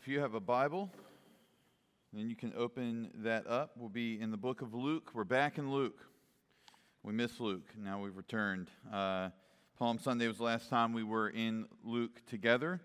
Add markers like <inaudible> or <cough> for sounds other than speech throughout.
if you have a Bible, then you can open that up. We'll be in the book of Luke. We're back in Luke. We missed Luke. Now we've returned. Uh, Palm Sunday was the last time we were in Luke together.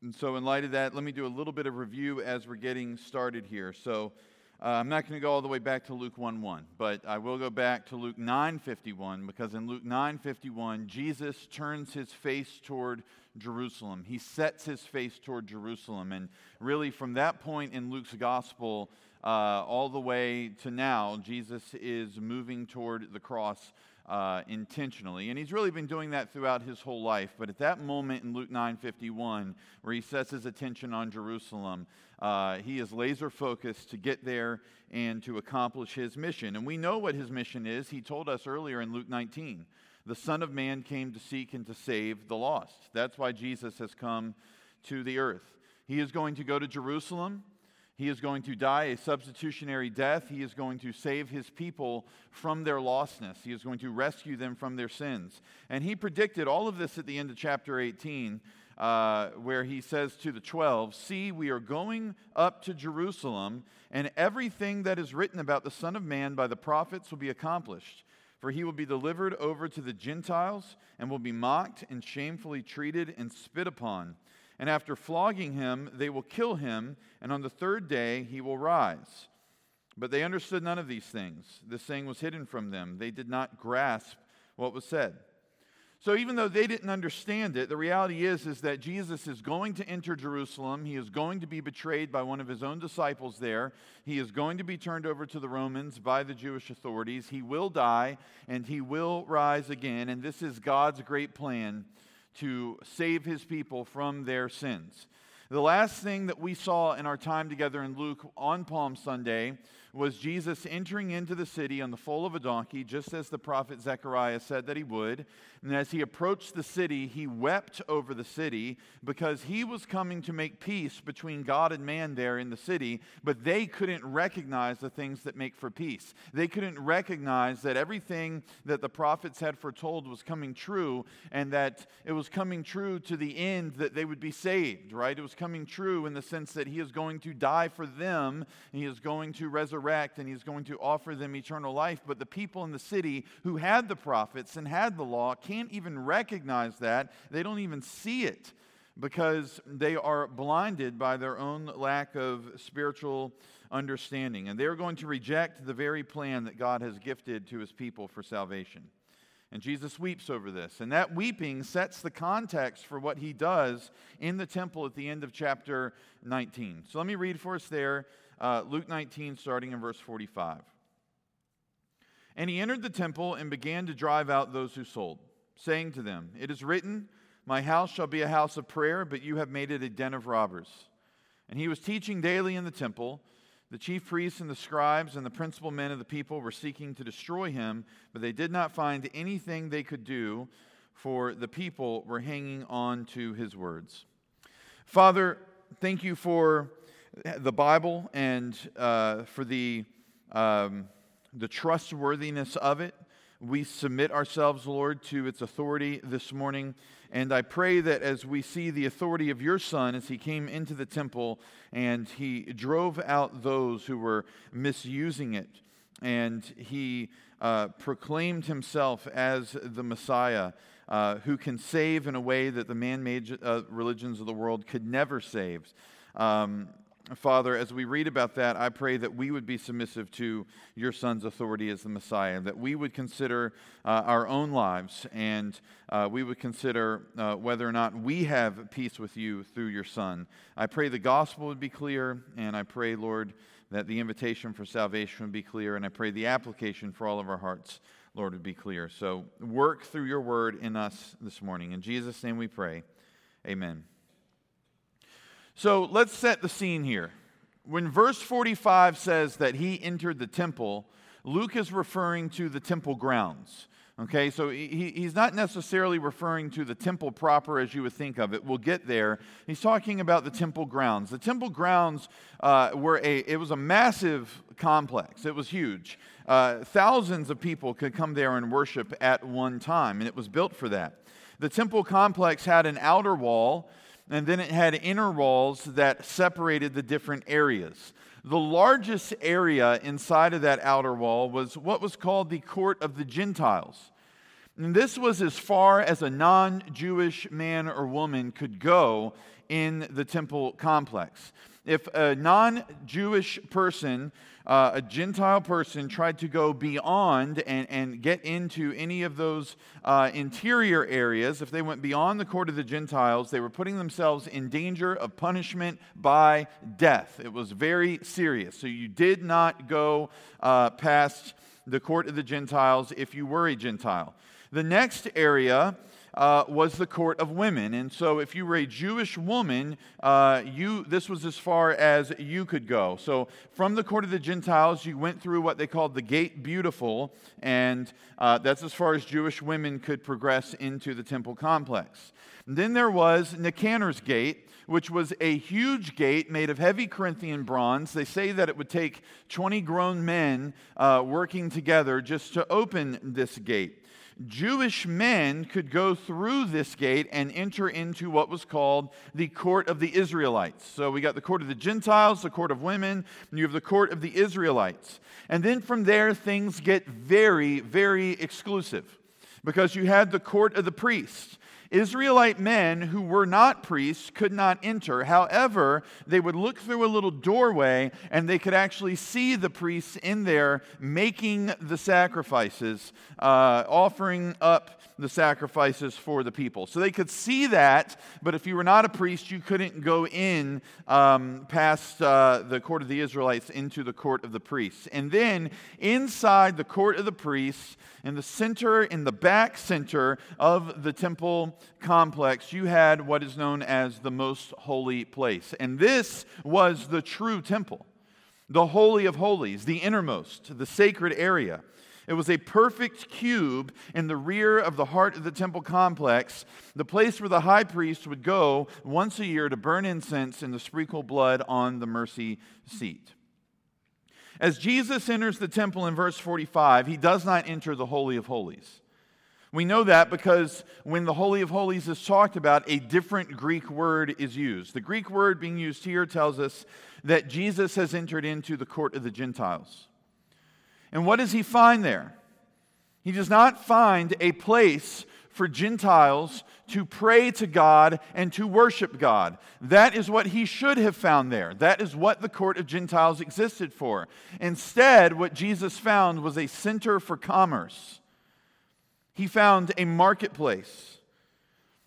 And so, in light of that, let me do a little bit of review as we're getting started here. So, uh, I'm not going to go all the way back to Luke 1 1, but I will go back to Luke 9 51 because in Luke 9 51, Jesus turns his face toward Jerusalem. He sets his face toward Jerusalem. And really, from that point in Luke's gospel, uh, all the way to now, Jesus is moving toward the cross uh, intentionally. And he's really been doing that throughout his whole life. But at that moment in Luke 9:51, where he sets his attention on Jerusalem, uh, he is laser focused to get there and to accomplish his mission. And we know what his mission is. He told us earlier in Luke 19. The Son of Man came to seek and to save the lost. That's why Jesus has come to the earth. He is going to go to Jerusalem. He is going to die a substitutionary death. He is going to save his people from their lostness. He is going to rescue them from their sins. And he predicted all of this at the end of chapter 18, uh, where he says to the 12, See, we are going up to Jerusalem, and everything that is written about the Son of Man by the prophets will be accomplished. For he will be delivered over to the Gentiles, and will be mocked and shamefully treated and spit upon and after flogging him, they will kill him, and on the third day he will rise. But they understood none of these things. This saying was hidden from them. They did not grasp what was said. So even though they didn't understand it, the reality is, is that Jesus is going to enter Jerusalem. He is going to be betrayed by one of his own disciples there. He is going to be turned over to the Romans by the Jewish authorities. He will die and he will rise again. And this is God's great plan to save his people from their sins. The last thing that we saw in our time together in Luke on Palm Sunday was Jesus entering into the city on the foal of a donkey, just as the prophet Zechariah said that he would. And as he approached the city, he wept over the city because he was coming to make peace between God and man there in the city, but they couldn't recognize the things that make for peace. They couldn't recognize that everything that the prophets had foretold was coming true and that it was coming true to the end that they would be saved, right? It was coming true in the sense that he is going to die for them and he is going to resurrect resurrect and he's going to offer them eternal life. But the people in the city who had the prophets and had the law can't even recognize that. They don't even see it because they are blinded by their own lack of spiritual understanding. And they're going to reject the very plan that God has gifted to his people for salvation. And Jesus weeps over this. And that weeping sets the context for what he does in the temple at the end of chapter 19. So let me read for us there uh, Luke 19, starting in verse 45. And he entered the temple and began to drive out those who sold, saying to them, It is written, My house shall be a house of prayer, but you have made it a den of robbers. And he was teaching daily in the temple. The chief priests and the scribes and the principal men of the people were seeking to destroy him, but they did not find anything they could do, for the people were hanging on to his words. Father, thank you for the Bible and uh, for the, um, the trustworthiness of it. We submit ourselves, Lord, to its authority this morning. And I pray that as we see the authority of your Son as he came into the temple and he drove out those who were misusing it, and he uh, proclaimed himself as the Messiah. Uh, who can save in a way that the man made uh, religions of the world could never save. Um, Father, as we read about that, I pray that we would be submissive to your Son's authority as the Messiah, that we would consider uh, our own lives and uh, we would consider uh, whether or not we have peace with you through your Son. I pray the gospel would be clear, and I pray, Lord, that the invitation for salvation would be clear, and I pray the application for all of our hearts, Lord, would be clear. So work through your word in us this morning. In Jesus' name we pray. Amen. So let's set the scene here. When verse 45 says that he entered the temple, Luke is referring to the temple grounds. Okay, so he, he's not necessarily referring to the temple proper as you would think of it. We'll get there. He's talking about the temple grounds. The temple grounds uh, were a, it was a massive complex. It was huge. Uh, thousands of people could come there and worship at one time, and it was built for that. The temple complex had an outer wall and then it had inner walls that separated the different areas. The largest area inside of that outer wall was what was called the court of the Gentiles. And this was as far as a non Jewish man or woman could go in the temple complex. If a non Jewish person, uh, a Gentile person, tried to go beyond and, and get into any of those uh, interior areas, if they went beyond the court of the Gentiles, they were putting themselves in danger of punishment by death. It was very serious. So you did not go uh, past the court of the Gentiles if you were a Gentile. The next area uh, was the court of women. And so, if you were a Jewish woman, uh, you, this was as far as you could go. So, from the court of the Gentiles, you went through what they called the Gate Beautiful, and uh, that's as far as Jewish women could progress into the temple complex. And then there was Nicanor's Gate which was a huge gate made of heavy Corinthian bronze. They say that it would take 20 grown men uh, working together just to open this gate. Jewish men could go through this gate and enter into what was called the court of the Israelites. So we got the court of the Gentiles, the court of women, and you have the court of the Israelites. And then from there, things get very, very exclusive because you had the court of the priests. Israelite men who were not priests could not enter. However, they would look through a little doorway and they could actually see the priests in there making the sacrifices, uh, offering up the sacrifices for the people. So they could see that, but if you were not a priest, you couldn't go in um, past uh, the court of the Israelites into the court of the priests. And then inside the court of the priests, in the center, in the back center of the temple complex, you had what is known as the most holy place. And this was the true temple, the Holy of Holies, the innermost, the sacred area. It was a perfect cube in the rear of the heart of the temple complex, the place where the high priest would go once a year to burn incense and to sprinkle blood on the mercy seat. As Jesus enters the temple in verse 45, he does not enter the Holy of Holies. We know that because when the Holy of Holies is talked about, a different Greek word is used. The Greek word being used here tells us that Jesus has entered into the court of the Gentiles. And what does he find there? He does not find a place for Gentiles to pray to God and to worship God. That is what he should have found there. That is what the court of Gentiles existed for. Instead, what Jesus found was a center for commerce. He found a marketplace.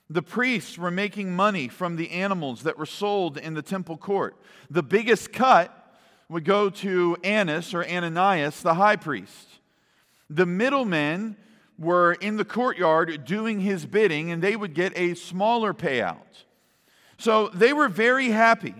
The priests were making money from the animals that were sold in the temple court. The biggest cut would go to Annas or Ananias, the high priest. The middlemen were in the courtyard doing his bidding, and they would get a smaller payout. So they were very happy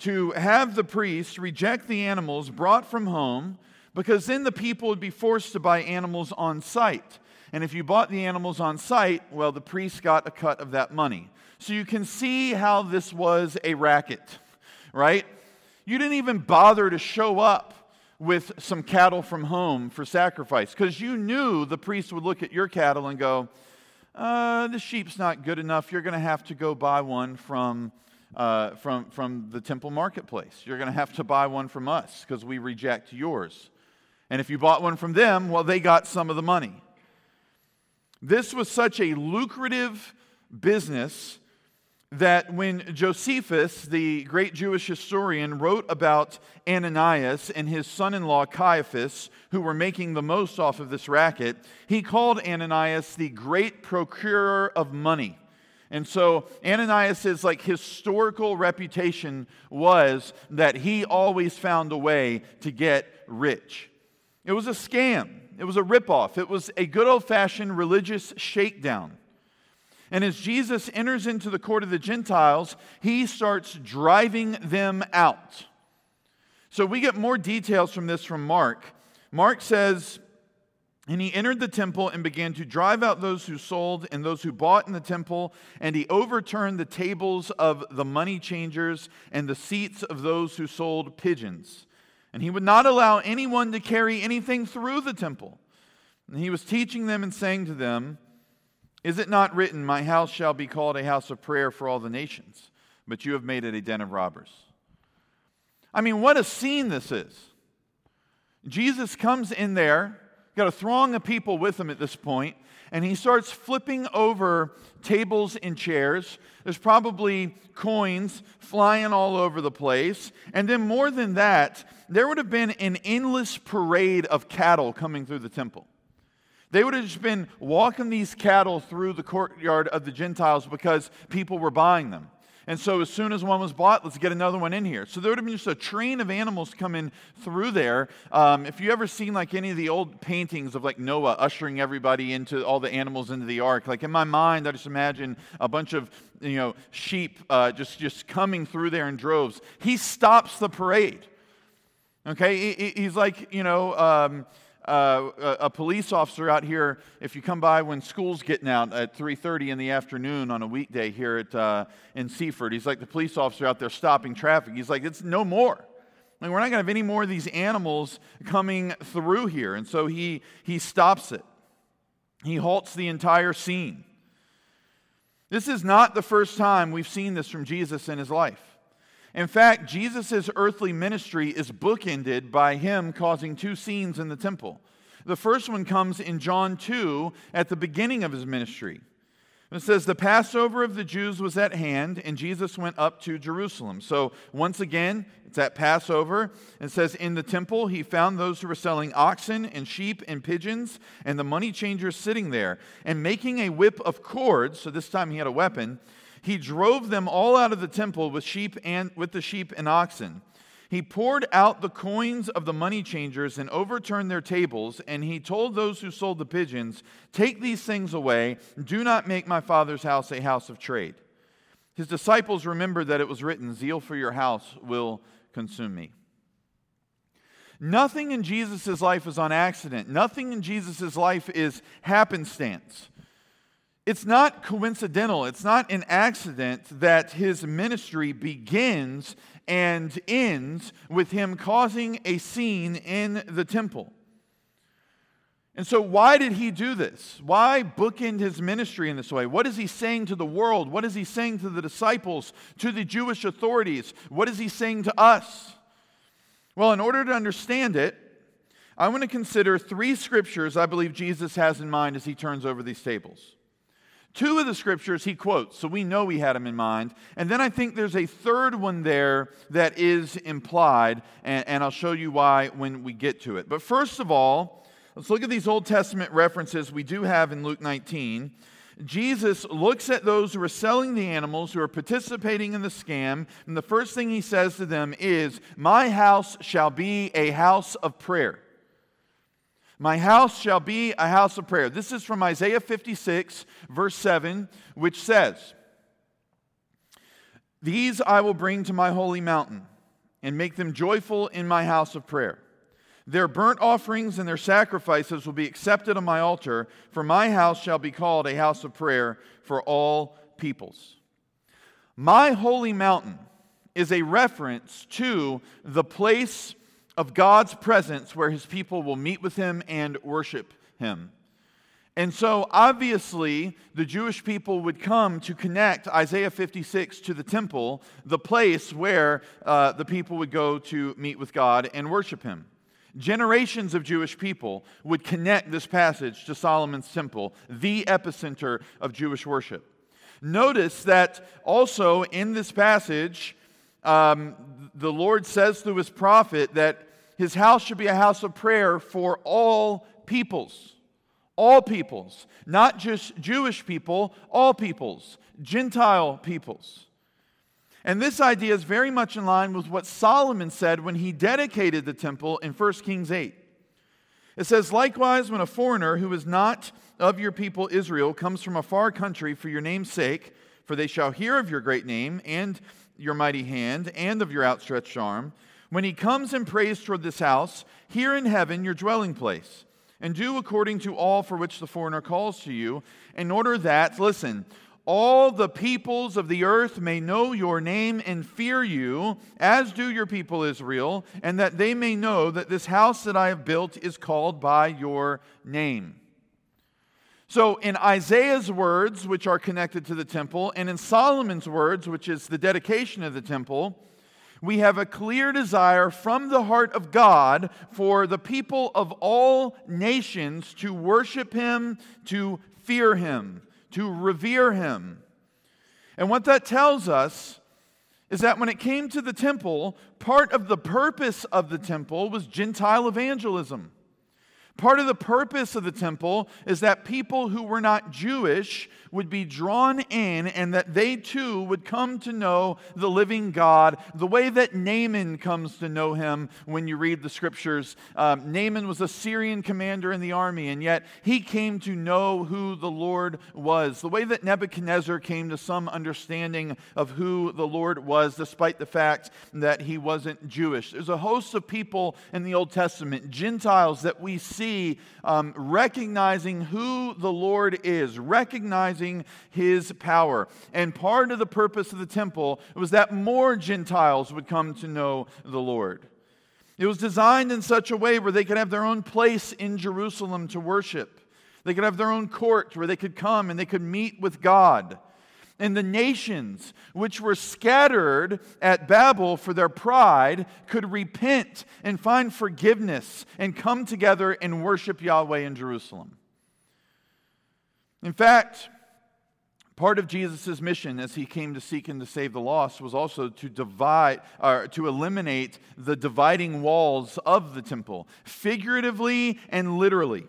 to have the priests reject the animals brought from home because then the people would be forced to buy animals on site. And if you bought the animals on site, well, the priest got a cut of that money. So you can see how this was a racket, right? You didn't even bother to show up with some cattle from home for sacrifice because you knew the priest would look at your cattle and go, uh, the sheep's not good enough. You're going to have to go buy one from, uh, from, from the temple marketplace. You're going to have to buy one from us because we reject yours. And if you bought one from them, well, they got some of the money. This was such a lucrative business that when Josephus, the great Jewish historian, wrote about Ananias and his son in law Caiaphas, who were making the most off of this racket, he called Ananias the great procurer of money. And so Ananias's like historical reputation was that he always found a way to get rich. It was a scam. It was a ripoff. It was a good old fashioned religious shakedown. And as Jesus enters into the court of the Gentiles, he starts driving them out. So we get more details from this from Mark. Mark says, and he entered the temple and began to drive out those who sold and those who bought in the temple, and he overturned the tables of the money changers and the seats of those who sold pigeons. And he would not allow anyone to carry anything through the temple. And he was teaching them and saying to them, Is it not written, My house shall be called a house of prayer for all the nations, but you have made it a den of robbers? I mean, what a scene this is. Jesus comes in there, got a throng of people with him at this point, and he starts flipping over tables and chairs. There's probably coins flying all over the place. And then, more than that, there would have been an endless parade of cattle coming through the temple. They would have just been walking these cattle through the courtyard of the Gentiles because people were buying them. And so, as soon as one was bought, let's get another one in here. So, there would have been just a train of animals coming through there. Um, if you ever seen like any of the old paintings of like Noah ushering everybody into all the animals into the ark, like in my mind, I just imagine a bunch of you know sheep uh, just just coming through there in droves. He stops the parade. Okay, he's like you know. Um, uh, a police officer out here. If you come by when school's getting out at 3.30 in the afternoon on a weekday here at, uh, in seaford he's like the police officer out there stopping traffic. He's like it's no more. Like, we're not going to have any more of these animals coming through here. And so he, he stops it. He halts the entire scene. This is not the first time we've seen this from jesus in his life in fact, Jesus' earthly ministry is bookended by him causing two scenes in the temple. The first one comes in John 2 at the beginning of his ministry. It says, The Passover of the Jews was at hand, and Jesus went up to Jerusalem. So, once again, it's at Passover. It says, In the temple, he found those who were selling oxen and sheep and pigeons, and the money changers sitting there, and making a whip of cords. So, this time he had a weapon he drove them all out of the temple with sheep and with the sheep and oxen. He poured out the coins of the money changers and overturned their tables, and he told those who sold the pigeons, Take these things away. Do not make my father's house a house of trade. His disciples remembered that it was written, Zeal for your house will consume me. Nothing in Jesus' life is on accident. Nothing in Jesus' life is happenstance. It's not coincidental, it's not an accident that his ministry begins and ends with him causing a scene in the temple. And so, why did he do this? Why bookend his ministry in this way? What is he saying to the world? What is he saying to the disciples, to the Jewish authorities? What is he saying to us? Well, in order to understand it, I want to consider three scriptures I believe Jesus has in mind as he turns over these tables. Two of the scriptures he quotes, so we know he had them in mind. And then I think there's a third one there that is implied, and, and, I'll show you why when we get to it. But first of all, let's look at these Old Testament references we do have in Luke 19. Jesus looks at those who are selling the animals, who are participating in the scam, and the first thing he says to them is, My house shall be a house of prayer. My house shall be a house of prayer. This is from Isaiah 56, verse 7, which says, These I will bring to my holy mountain and make them joyful in my house of prayer. Their burnt offerings and their sacrifices will be accepted on my altar, for my house shall be called a house of prayer for all peoples. My holy mountain is a reference to the place of God's presence where his people will meet with him and worship him. And so, obviously, the Jewish people would come to connect Isaiah 56 to the temple, the place where uh, the people would go to meet with God and worship him. Generations of Jewish people would connect this passage to Solomon's temple, the epicenter of Jewish worship. Notice that also in this passage, um, the Lord says through his prophet that his house should be a house of prayer for all peoples. All peoples, not just Jewish people, all peoples, Gentile peoples. And this idea is very much in line with what Solomon said when he dedicated the temple in 1 Kings 8. It says, Likewise, when a foreigner who is not of your people Israel comes from a far country for your name's sake, for they shall hear of your great name and your mighty hand and of your outstretched arm. When he comes and prays toward this house, here in heaven your dwelling place, and do according to all for which the foreigner calls to you, in order that, listen, all the peoples of the earth may know your name and fear you, as do your people Israel, and that they may know that this house that I have built is called by your name. So, in Isaiah's words, which are connected to the temple, and in Solomon's words, which is the dedication of the temple, we have a clear desire from the heart of God for the people of all nations to worship Him, to fear Him, to revere Him. And what that tells us is that when it came to the temple, part of the purpose of the temple was Gentile evangelism. Part of the purpose of the temple is that people who were not Jewish would be drawn in and that they too would come to know the living God the way that Naaman comes to know him when you read the scriptures. Um, Naaman was a Syrian commander in the army, and yet he came to know who the Lord was. The way that Nebuchadnezzar came to some understanding of who the Lord was, despite the fact that he wasn't Jewish. There's a host of people in the Old Testament, Gentiles, that we see um, recognizing who the Lord is, recognizing his power. And part of the purpose of the temple was that more Gentiles would come to know the Lord. It was designed in such a way where they could have their own place in Jerusalem to worship. They could have their own court where they could come and they could meet with God. And the nations which were scattered at Babel for their pride could repent and find forgiveness and come together and worship Yahweh in Jerusalem. In fact, Part of Jesus' mission as he came to seek and to save the lost was also to divide or to eliminate the dividing walls of the temple, figuratively and literally.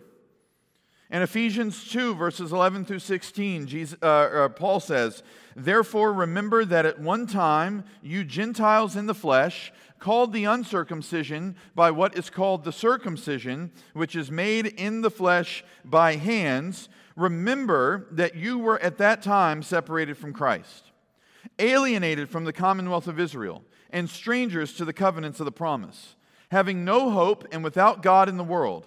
In Ephesians 2, verses 11 through 16, Jesus, uh, uh, Paul says, Therefore, remember that at one time you Gentiles in the flesh, called the uncircumcision by what is called the circumcision, which is made in the flesh by hands, Remember that you were at that time separated from Christ, alienated from the commonwealth of Israel, and strangers to the covenants of the promise, having no hope and without God in the world.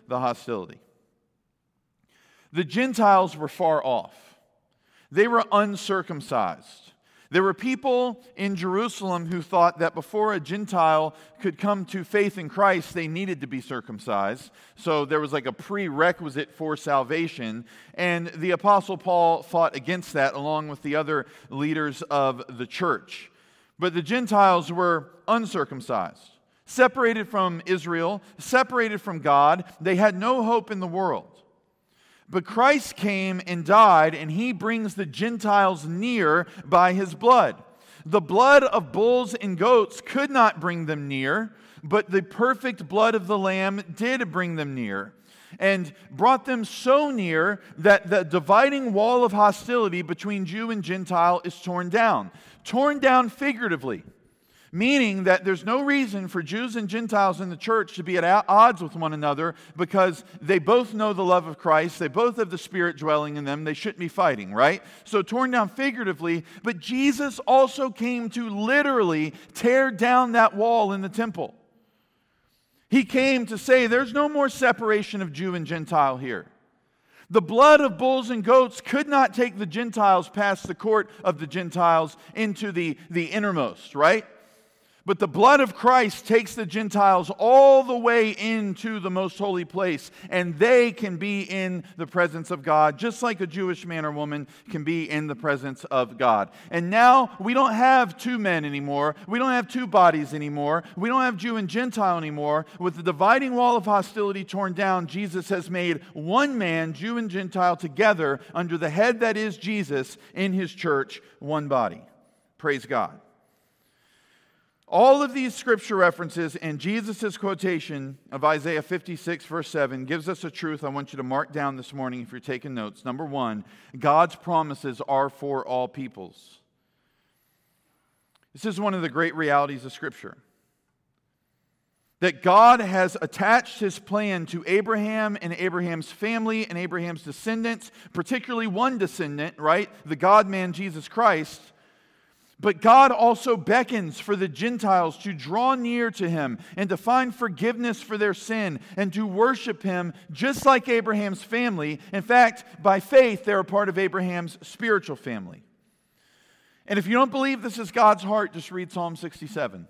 the hostility. The Gentiles were far off. They were uncircumcised. There were people in Jerusalem who thought that before a Gentile could come to faith in Christ, they needed to be circumcised. So there was like a prerequisite for salvation. And the Apostle Paul fought against that along with the other leaders of the church. But the Gentiles were uncircumcised, separated from Israel, separated from God. They had no hope in the world. But Christ came and died, and he brings the Gentiles near by his blood. The blood of bulls and goats could not bring them near, but the perfect blood of the Lamb did bring them near and brought them so near that the dividing wall of hostility between Jew and Gentile is torn down. Torn down figuratively meaning that there's no reason for Jews and Gentiles in the church to be at odds with one another because they both know the love of Christ, they both have the Spirit dwelling in them, they shouldn't be fighting, right? So torn down figuratively, but Jesus also came to literally tear down that wall in the temple. He came to say there's no more separation of Jew and Gentile here. The blood of bulls and goats could not take the Gentiles past the court of the Gentiles into the, the innermost, right? But the blood of Christ takes the Gentiles all the way into the most holy place, and they can be in the presence of God, just like a Jewish man or woman can be in the presence of God. And now we don't have two men anymore. We don't have two bodies anymore. We don't have Jew and Gentile anymore. With the dividing wall of hostility torn down, Jesus has made one man, Jew and Gentile, together under the head that is Jesus in his church, one body. Praise God. All of these scripture references and Jesus' quotation of Isaiah 56, verse 7, gives us a truth I want you to mark down this morning if you're taking notes. Number one, God's promises are for all peoples. This is one of the great realities of Scripture. that God has attached his plan to Abraham and Abraham's family and Abraham's descendants, particularly one descendant, right? The God man, Jesus Christ. But God also beckons for the Gentiles to draw near to him and to find forgiveness for their sin and to worship him just like Abraham's family. In fact, by faith, they're a part of Abraham's spiritual family. And if you don't believe this is God's heart, just read Psalm 67.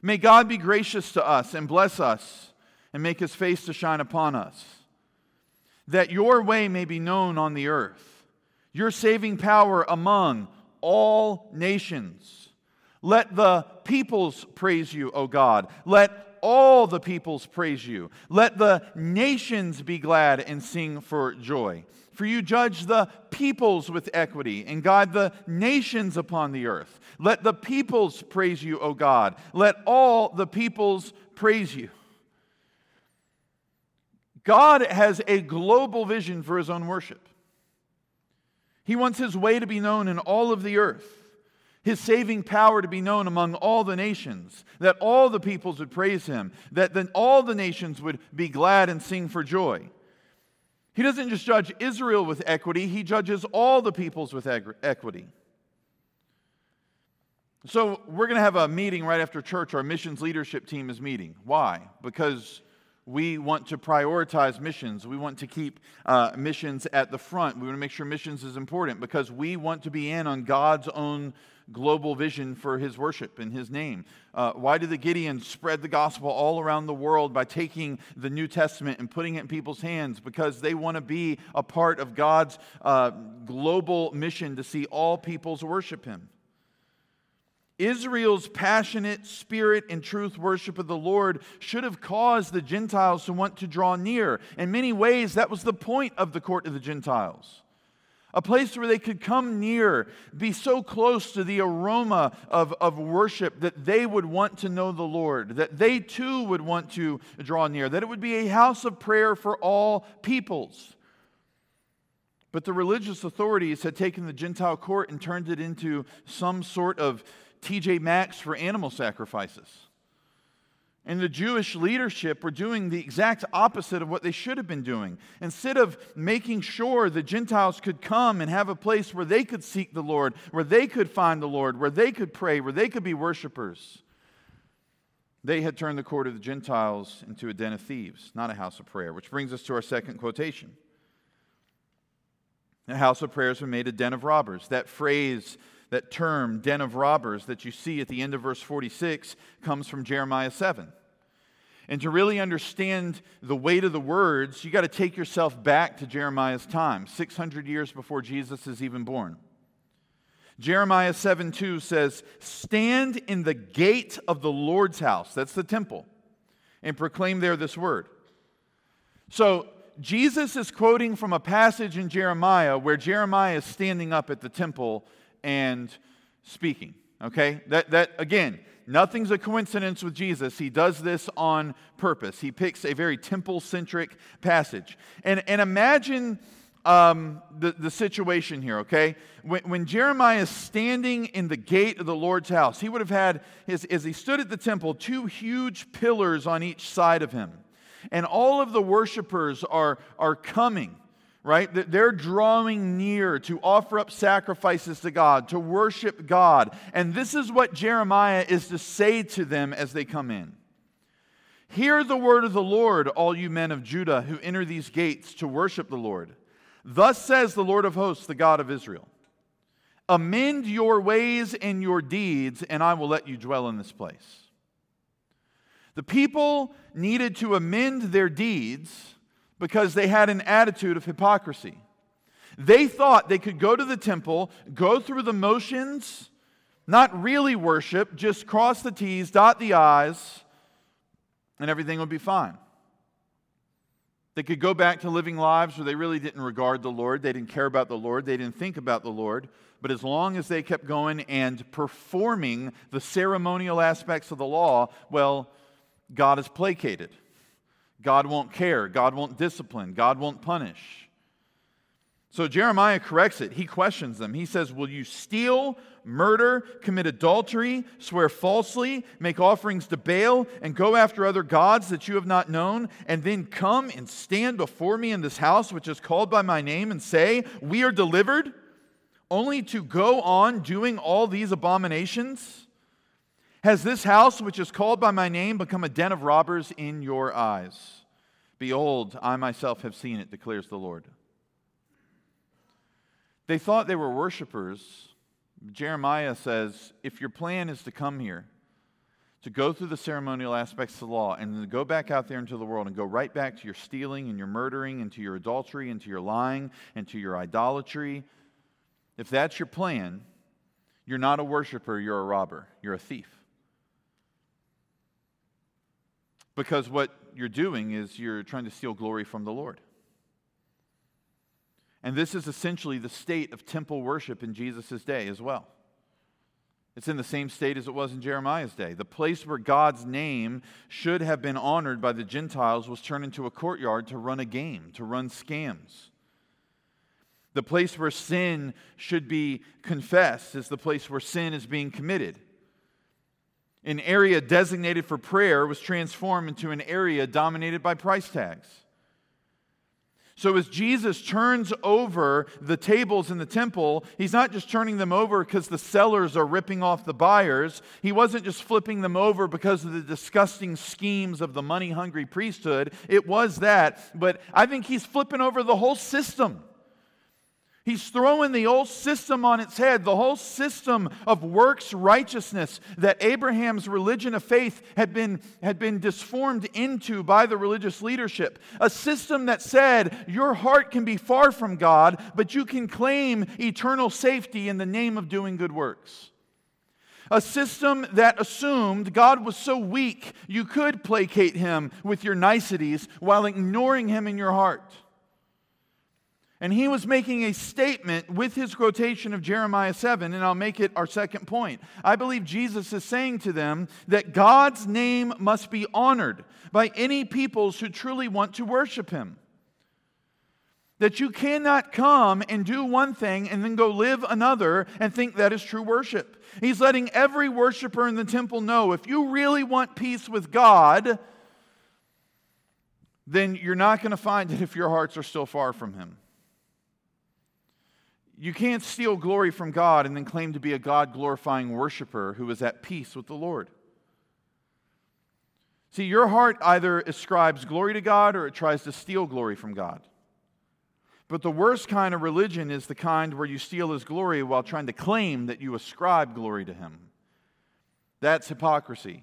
May God be gracious to us and bless us and make his face to shine upon us, that your way may be known on the earth, your saving power among all nations. Let the peoples praise you, O God. Let all the peoples praise you. Let the nations be glad and sing for joy. For you judge the peoples with equity and guide the nations upon the earth. Let the peoples praise you, O God. Let all the peoples praise you. God has a global vision for his own worship. He wants his way to be known in all of the earth, his saving power to be known among all the nations, that all the peoples would praise him, that then all the nations would be glad and sing for joy. He doesn't just judge Israel with equity, he judges all the peoples with equity. So, we're going to have a meeting right after church. Our missions leadership team is meeting. Why? Because we want to prioritize missions. We want to keep uh, missions at the front. We want to make sure missions is important because we want to be in on God's own global vision for his worship in his name. Uh, why did the Gideons spread the gospel all around the world by taking the New Testament and putting it in people's hands? Because they want to be a part of God's uh, global mission to see all peoples worship him. Israel's passionate spirit and truth worship of the Lord should have caused the Gentiles to want to draw near. In many ways, that was the point of the court of the Gentiles a place where they could come near, be so close to the aroma of, of worship that they would want to know the Lord, that they too would want to draw near, that it would be a house of prayer for all peoples. But the religious authorities had taken the Gentile court and turned it into some sort of TJ Maxx for animal sacrifices. And the Jewish leadership were doing the exact opposite of what they should have been doing. Instead of making sure the Gentiles could come and have a place where they could seek the Lord, where they could find the Lord, where they could pray, where they could be worshipers, they had turned the court of the Gentiles into a den of thieves, not a house of prayer. Which brings us to our second quotation. The house of prayers were made a den of robbers. That phrase that term, den of robbers, that you see at the end of verse 46 comes from Jeremiah 7. And to really understand the weight of the words, you got to take yourself back to Jeremiah's time, 600 years before Jesus is even born. Jeremiah 7 2 says, Stand in the gate of the Lord's house, that's the temple, and proclaim there this word. So, Jesus is quoting from a passage in Jeremiah where Jeremiah is standing up at the temple and speaking. Okay? That, that again, nothing's a coincidence with Jesus. He does this on purpose. He picks a very temple centric passage. And, and imagine um, the, the situation here, okay? When, when Jeremiah is standing in the gate of the Lord's house, he would have had, his, as he stood at the temple, two huge pillars on each side of him. And all of the worshipers are, are coming right? They're drawing near to offer up sacrifices to God, to worship God. And this is what Jeremiah is to say to them as they come in. Hear the word of the Lord, all you men of Judah who enter these gates to worship the Lord. Thus says the Lord of hosts, the God of Israel Amend your ways and your deeds, and I will let you dwell in this place. The people needed to amend their deeds because they had an attitude of hypocrisy. They thought they could go to the temple, go through the motions, not really worship, just cross the T's, dot the I's, and everything would be fine. They could go back to living lives where they really didn't regard the Lord, they didn't care about the Lord, they didn't think about the Lord. But as long as they kept going and performing the ceremonial aspects of the law, well, God is placated. God won't care. God won't discipline. God won't punish. So Jeremiah corrects it. He questions them. He says, Will you steal, murder, commit adultery, swear falsely, make offerings to Baal, and go after other gods that you have not known, and then come and stand before me in this house which is called by my name and say, We are delivered, only to go on doing all these abominations? Has this house which is called by my name become a den of robbers in your eyes? Behold, I myself have seen it, declares the Lord. They thought they were worshipers. Jeremiah says, if your plan is to come here, to go through the ceremonial aspects of the law, and then go back out there into the world and go right back to your stealing and your murdering and to your adultery and to your lying and to your idolatry, if that's your plan, you're not a worshiper, you're a robber, you're a thief. Because what you're doing is you're trying to steal glory from the Lord. And this is essentially the state of temple worship in Jesus' day as well. It's in the same state as it was in Jeremiah's day. The place where God's name should have been honored by the Gentiles was turned into a courtyard to run a game, to run scams. The place where sin should be confessed is the place where sin is being committed. An area designated for prayer was transformed into an area dominated by price tags. So, as Jesus turns over the tables in the temple, he's not just turning them over because the sellers are ripping off the buyers. He wasn't just flipping them over because of the disgusting schemes of the money hungry priesthood. It was that. But I think he's flipping over the whole system. He's throwing the old system on its head, the whole system of works righteousness that Abraham's religion of faith had been, had been disformed into by the religious leadership. A system that said your heart can be far from God, but you can claim eternal safety in the name of doing good works. A system that assumed God was so weak you could placate him with your niceties while ignoring him in your heart. And he was making a statement with his quotation of Jeremiah 7, and I'll make it our second point. I believe Jesus is saying to them that God's name must be honored by any peoples who truly want to worship him. That you cannot come and do one thing and then go live another and think that is true worship. He's letting every worshiper in the temple know if you really want peace with God, then you're not going to find it if your hearts are still far from him. You can't steal glory from God and then claim to be a God glorifying worshiper who is at peace with the Lord. See, your heart either ascribes glory to God or it tries to steal glory from God. But the worst kind of religion is the kind where you steal his glory while trying to claim that you ascribe glory to him. That's hypocrisy.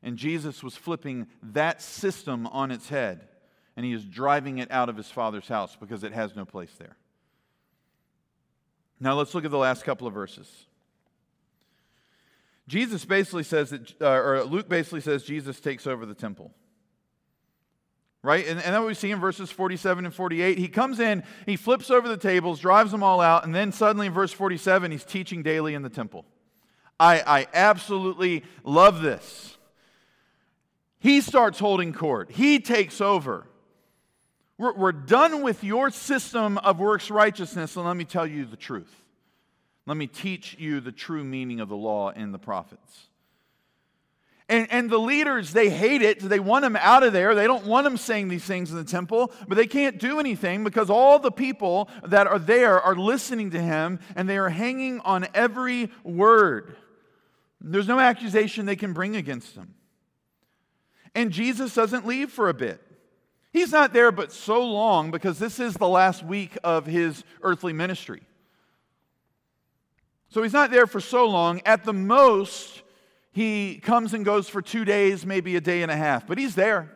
And Jesus was flipping that system on its head, and he is driving it out of his Father's house because it has no place there. Now let's look at the last couple of verses. Jesus basically says that, uh, or Luke basically says Jesus takes over the temple. Right? And, and then we see in verses 47 and 48. He comes in, he flips over the tables, drives them all out, and then suddenly in verse 47, he's teaching daily in the temple. I, I absolutely love this. He starts holding court, he takes over. We're, we're done with your system of works righteousness, and let me tell you the truth. Let me teach you the true meaning of the law and the prophets. And, and the leaders, they hate it. They want him out of there. They don't want him saying these things in the temple, but they can't do anything because all the people that are there are listening to him and they are hanging on every word. There's no accusation they can bring against him. And Jesus doesn't leave for a bit. He's not there but so long because this is the last week of his earthly ministry. So he's not there for so long. At the most, he comes and goes for two days, maybe a day and a half, but he's there.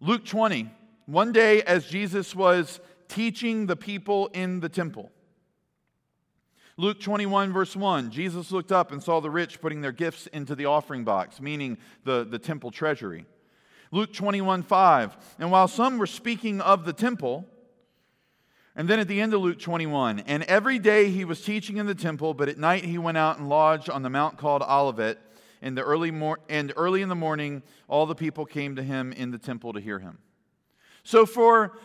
Luke 20, one day as Jesus was teaching the people in the temple. Luke 21, verse 1 Jesus looked up and saw the rich putting their gifts into the offering box, meaning the, the temple treasury. Luke 21 5. And while some were speaking of the temple, and then at the end of Luke 21, and every day he was teaching in the temple, but at night he went out and lodged on the mount called Olivet. In the early mor- and early in the morning, all the people came to him in the temple to hear him. So for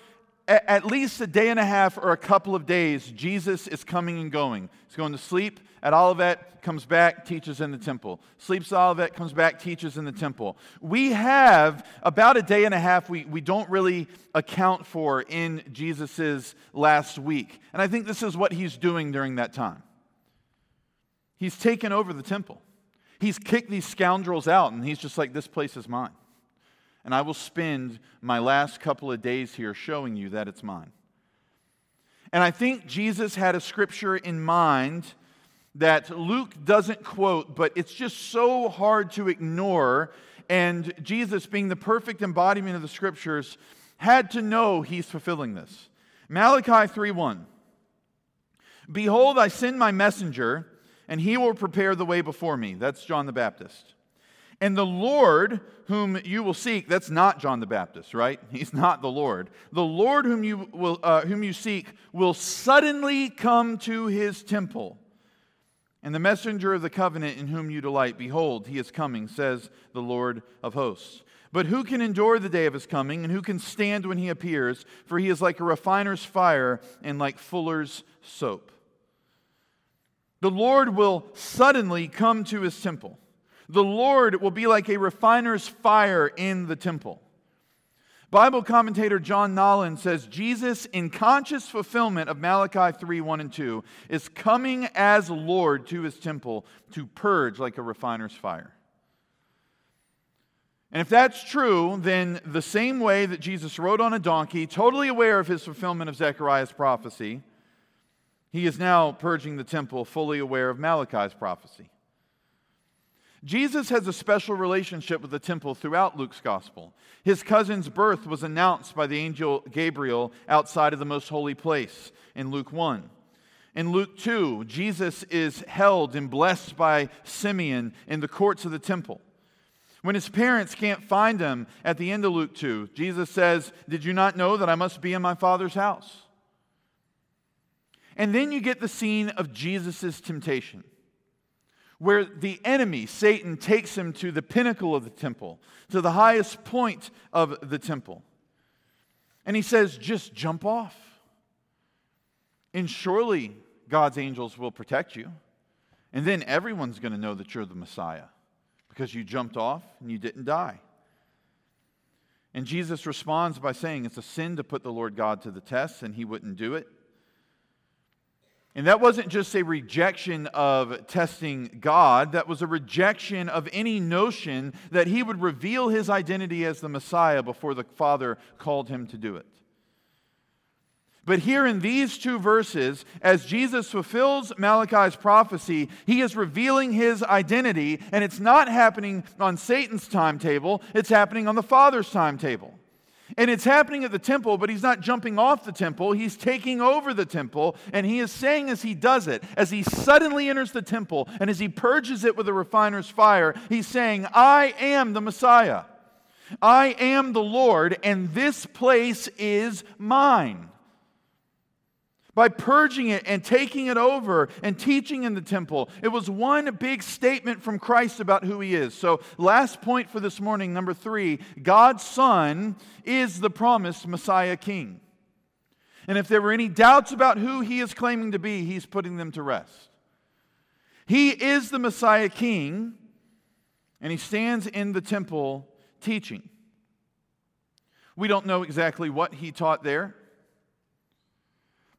at least a day and a half or a couple of days, Jesus is coming and going. He's going to sleep at Olivet, comes back, teaches in the temple. Sleeps at Olivet, comes back, teaches in the temple. We have about a day and a half we, we don't really account for in Jesus' last week. And I think this is what he's doing during that time. He's taken over the temple. He's kicked these scoundrels out, and he's just like, this place is mine. And I will spend my last couple of days here showing you that it's mine. And I think Jesus had a scripture in mind that Luke doesn't quote, but it's just so hard to ignore. And Jesus, being the perfect embodiment of the scriptures, had to know he's fulfilling this. Malachi 3:1. Behold, I send my messenger, and he will prepare the way before me. That's John the Baptist. And the Lord whom you will seek, that's not John the Baptist, right? <laughs> He's not the Lord. The Lord whom you, will, uh, whom you seek will suddenly come to his temple. And the messenger of the covenant in whom you delight, behold, he is coming, says the Lord of hosts. But who can endure the day of his coming, and who can stand when he appears? For he is like a refiner's fire and like fuller's soap. The Lord will suddenly come to his temple. The Lord will be like a refiner's fire in the temple. Bible commentator John Nolland says Jesus, in conscious fulfillment of Malachi 3 1 and 2, is coming as Lord to his temple to purge like a refiner's fire. And if that's true, then the same way that Jesus rode on a donkey, totally aware of his fulfillment of Zechariah's prophecy, he is now purging the temple, fully aware of Malachi's prophecy. Jesus has a special relationship with the temple throughout Luke's gospel. His cousin's birth was announced by the angel Gabriel outside of the most holy place in Luke 1. In Luke 2, Jesus is held and blessed by Simeon in the courts of the temple. When his parents can't find him at the end of Luke 2, Jesus says, Did you not know that I must be in my Father's house? And then you get the scene of Jesus' temptation where the enemy, Satan, takes him to the pinnacle of the temple, to the highest point of the temple. And he says, just jump off. And surely God's angels will protect you. And then everyone's going to know that you're the Messiah because you jumped off and you didn't die. And Jesus responds by saying it's a sin to put the Lord God to the test, and he wouldn't do it. And that wasn't just a rejection of testing God, that was a rejection of any notion that he would reveal his identity as the Messiah before the Father called him to do it. But here in these two verses, as Jesus fulfills Malachi's prophecy, he is revealing his identity, and it's not happening on Satan's timetable, it's happening on the Father's timetable. And it's happening at the temple, but he's not jumping off the temple. He's taking over the temple. And he is saying as he does it, as he suddenly enters the temple and as he purges it with a refiner's fire, he's saying, I am the Messiah. I am the Lord, and this place is mine by purging it and taking it over and teaching in the temple. It was one big statement from Christ about who he is. So, last point for this morning, number three God's Son is the promised Messiah King. And if there were any doubts about who he is claiming to be, he's putting them to rest. He is the Messiah King, and he stands in the temple teaching. We don't know exactly what he taught there.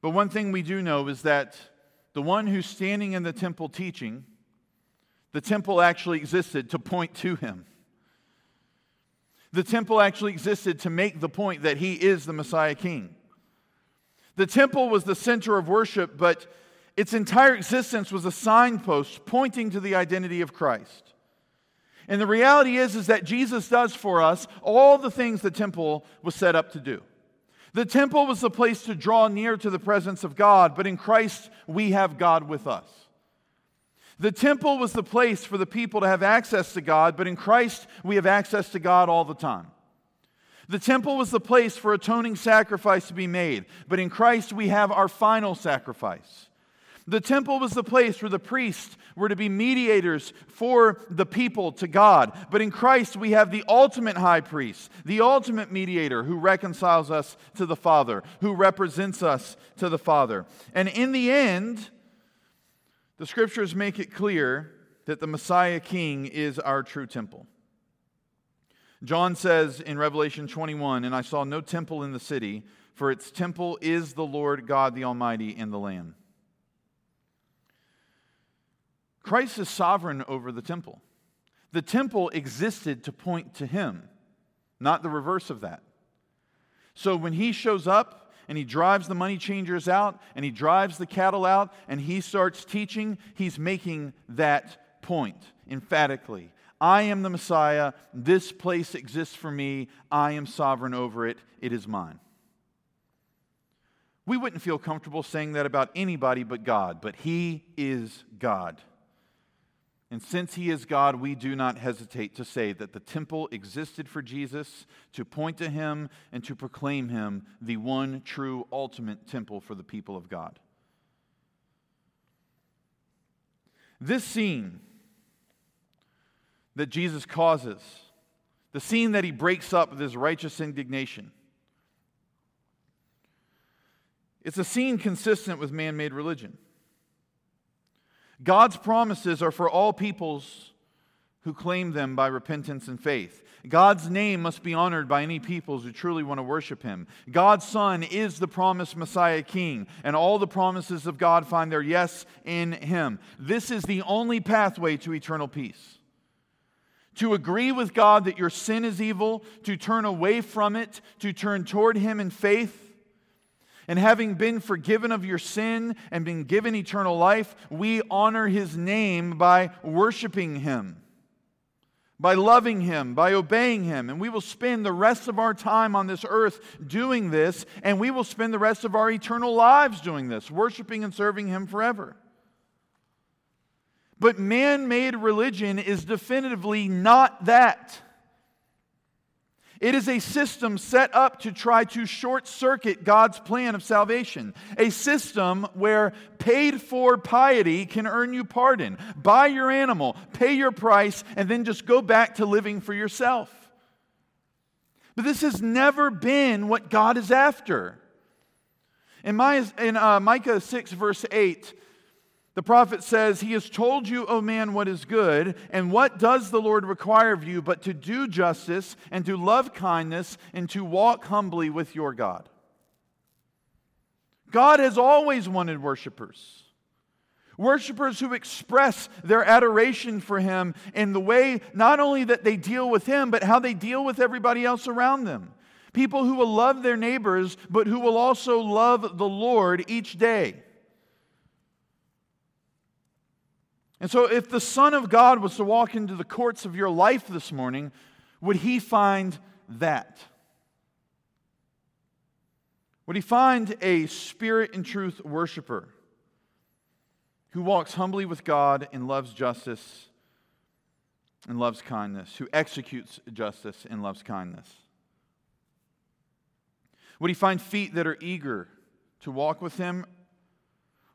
But one thing we do know is that the one who's standing in the temple teaching, the temple actually existed to point to him. The temple actually existed to make the point that he is the Messiah King. The temple was the center of worship, but its entire existence was a signpost pointing to the identity of Christ. And the reality is, is that Jesus does for us all the things the temple was set up to do. The temple was the place to draw near to the presence of God, but in Christ we have God with us. The temple was the place for the people to have access to God, but in Christ we have access to God all the time. The temple was the place for atoning sacrifice to be made, but in Christ we have our final sacrifice. The temple was the place where the priests were to be mediators for the people to God. But in Christ, we have the ultimate high priest, the ultimate mediator who reconciles us to the Father, who represents us to the Father. And in the end, the scriptures make it clear that the Messiah King is our true temple. John says in Revelation 21 And I saw no temple in the city, for its temple is the Lord God the Almighty and the Lamb. Christ is sovereign over the temple. The temple existed to point to him, not the reverse of that. So when he shows up and he drives the money changers out and he drives the cattle out and he starts teaching, he's making that point emphatically. I am the Messiah. This place exists for me. I am sovereign over it. It is mine. We wouldn't feel comfortable saying that about anybody but God, but He is God. And since he is God, we do not hesitate to say that the temple existed for Jesus to point to him and to proclaim him the one true ultimate temple for the people of God. This scene that Jesus causes, the scene that he breaks up with his righteous indignation, it's a scene consistent with man made religion. God's promises are for all peoples who claim them by repentance and faith. God's name must be honored by any peoples who truly want to worship him. God's Son is the promised Messiah King, and all the promises of God find their yes in him. This is the only pathway to eternal peace. To agree with God that your sin is evil, to turn away from it, to turn toward him in faith, and having been forgiven of your sin and been given eternal life, we honor his name by worshiping him, by loving him, by obeying him. And we will spend the rest of our time on this earth doing this, and we will spend the rest of our eternal lives doing this, worshiping and serving him forever. But man made religion is definitively not that. It is a system set up to try to short circuit God's plan of salvation. A system where paid for piety can earn you pardon. Buy your animal, pay your price, and then just go back to living for yourself. But this has never been what God is after. In, my, in uh, Micah 6, verse 8, the prophet says, He has told you, O man, what is good, and what does the Lord require of you but to do justice and to love kindness and to walk humbly with your God? God has always wanted worshipers. Worshippers who express their adoration for Him in the way not only that they deal with Him, but how they deal with everybody else around them. People who will love their neighbors, but who will also love the Lord each day. And so, if the Son of God was to walk into the courts of your life this morning, would he find that? Would he find a spirit and truth worshiper who walks humbly with God and loves justice and loves kindness, who executes justice and loves kindness? Would he find feet that are eager to walk with him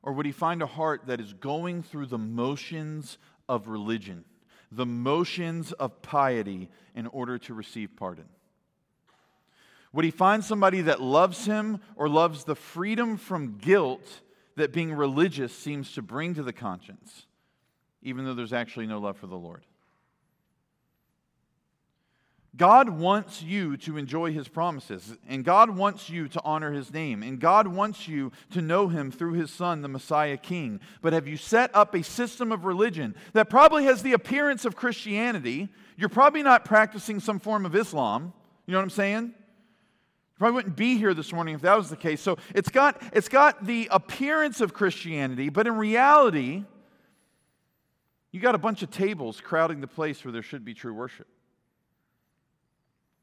or would he find a heart that is going through the motions of religion, the motions of piety in order to receive pardon? Would he find somebody that loves him or loves the freedom from guilt that being religious seems to bring to the conscience, even though there's actually no love for the Lord? God wants you to enjoy his promises, and God wants you to honor his name, and God wants you to know him through his son, the Messiah King. But have you set up a system of religion that probably has the appearance of Christianity? You're probably not practicing some form of Islam. You know what I'm saying? You probably wouldn't be here this morning if that was the case. So it's got, it's got the appearance of Christianity, but in reality, you got a bunch of tables crowding the place where there should be true worship.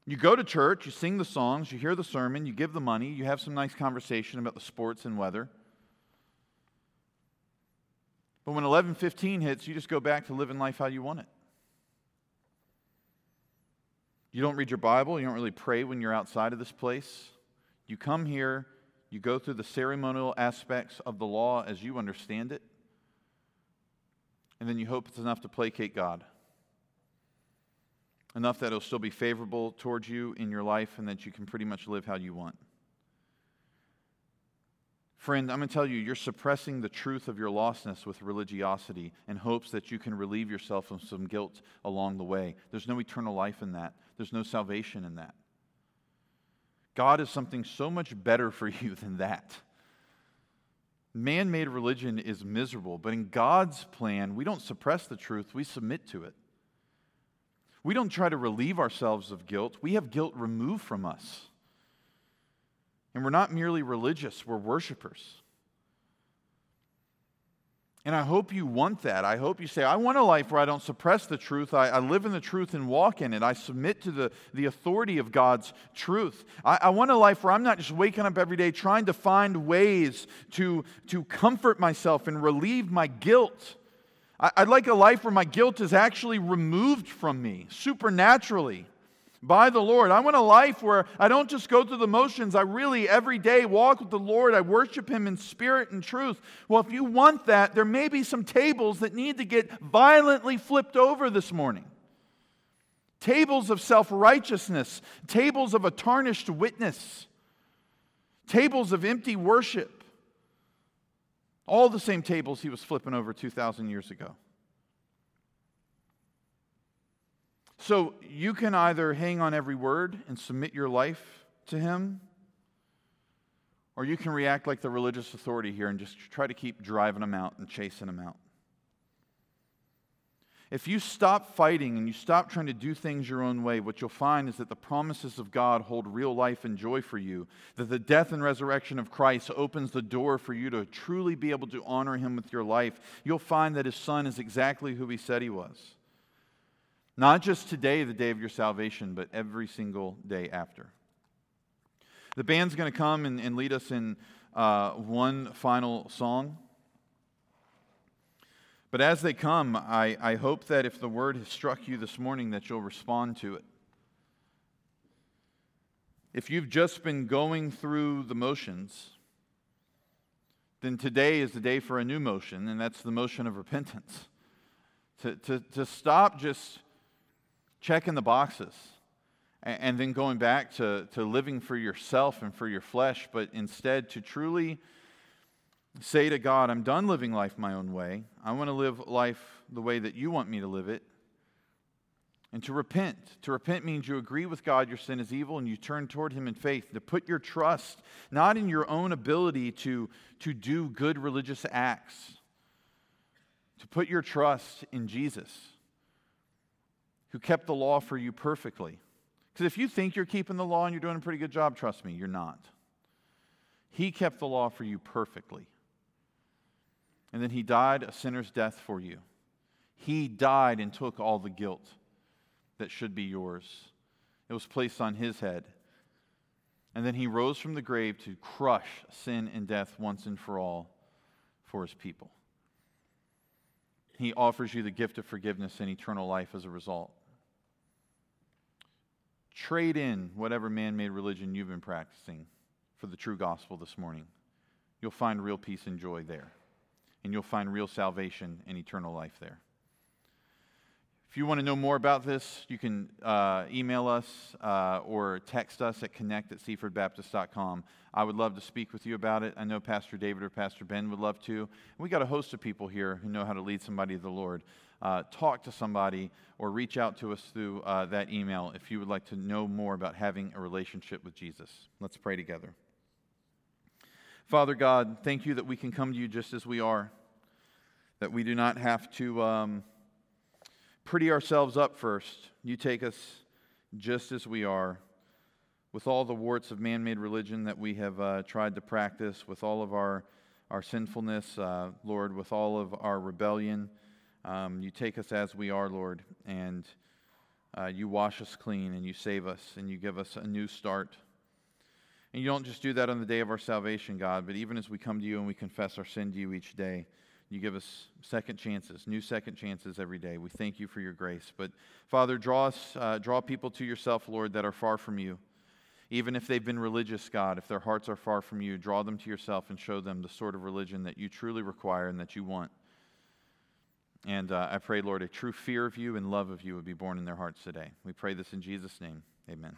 You go to church, you sing the songs, you hear the sermon, you give the money, you have some nice conversation about the sports and weather. But when 11:15 hits, you just go back to living life how you want it. You don't read your Bible, you don't really pray when you're outside of this place. You come here, You go through the ceremonial aspects of the law as you understand it, and then you hope it's enough to placate God. Enough that it'll still be favorable towards you in your life and that you can pretty much live how you want. Friend, I'm going to tell you, you're suppressing the truth of your lostness with religiosity in hopes that you can relieve yourself of some guilt along the way. There's no eternal life in that, there's no salvation in that. God is something so much better for <laughs> you than that. Man made religion is miserable, but in God's plan, we don't suppress the truth, we submit to it. We don't try to relieve ourselves of guilt, we have guilt removed from us. And we're not merely religious, we're worshipers. And I hope you want that. I hope you say, I want a life where I don't suppress the truth. I, I live in the truth and walk in it. I submit to the, the authority of God's truth. I, I want a life where I'm not just waking up every day trying to find ways to, to comfort myself and relieve my guilt. I'd like a life where my guilt is actually removed from me supernaturally by the Lord. I want a life where I don't just go through the motions. I really, every day, walk with the Lord. I worship Him in spirit and truth. Well, if you want that, there may be some tables that need to get violently flipped over this morning. Tables of self righteousness, tables of a tarnished witness, tables of empty worship. All the same tables he was flipping over 2,000 years ago. So you can either hang on every word and submit your life to Him, or you can react like the religious authority here and just try to keep driving them out and chasing them out. If you stop fighting and you stop trying to do things your own way, what you'll find is that the promises of God hold real life and joy for you. That the death and resurrection of Christ opens the door for you to truly be able to honor Him with your life. You'll find that His Son is exactly who He said He was. Not just today, the day of your salvation, but every single day after. The band's going to come and, and, lead us in uh, one final song. But as they come, I, I hope that if the word has struck you this morning, that you'll respond to it. If you've just been going through the motions, then today is the day for a new motion, and that's the motion of repentance. To, to, to stop just checking the boxes and, and then going back to, to living for yourself and for your flesh, but instead to truly say to God, I'm done living life my own way. I want to live life the way that you want me to live it. And to repent. To repent means you agree with God your sin is evil and you turn toward Him in faith. To put your trust not in your own ability to, to do good religious acts, to put your trust in Jesus who kept the law for you perfectly. Because if you think you're keeping the law and you're doing a pretty good job, trust me, you're not. He kept the law for you perfectly. And then he died a sinner's death for you. He died and took all the guilt that should be yours. It was placed on his head. And then he rose from the grave to crush sin and death once and for all for his people. He offers you the gift of forgiveness and eternal life as a result. Trade in whatever man made religion you've been practicing for the true gospel this morning. You'll find real peace and joy there. And you'll find real salvation and eternal life there. If you want to know more about this, you can uh, email us uh, or text us at connect at seafordbaptist.com. I would love to speak with you about it. I know Pastor David or Pastor Ben would love to. We got a host of people here who know how to lead somebody to the Lord uh, talk to somebody or reach out to us through uh, that email if you would like to know more about having a relationship with Jesus. Let's pray together. Father God, thank you that we can come to you just as we are, that we do not have to um, pretty ourselves up first. You take us just as we are, with all the warts of man made religion that we have uh, tried to practice, with all of our, our sinfulness, uh, Lord, with all of our rebellion. Um, you take us as we are, Lord, and uh, you wash us clean and you save us and you give us a new start. And you don't just do that on the day of our salvation, God, but even as we come to you and we confess our sin to you each day, you give us second chances, new second chances every day. We thank you for your grace. But Father, draw us, uh, draw people to yourself, Lord, that are far from you Even if they've been religious, God, if their hearts are far from you, draw them to yourself and show them the sort of religion that you truly require and that you want. And uh, I pray, Lord, a true fear of you and love of you would be born in their hearts today. We pray this in Jesus' name. Amen.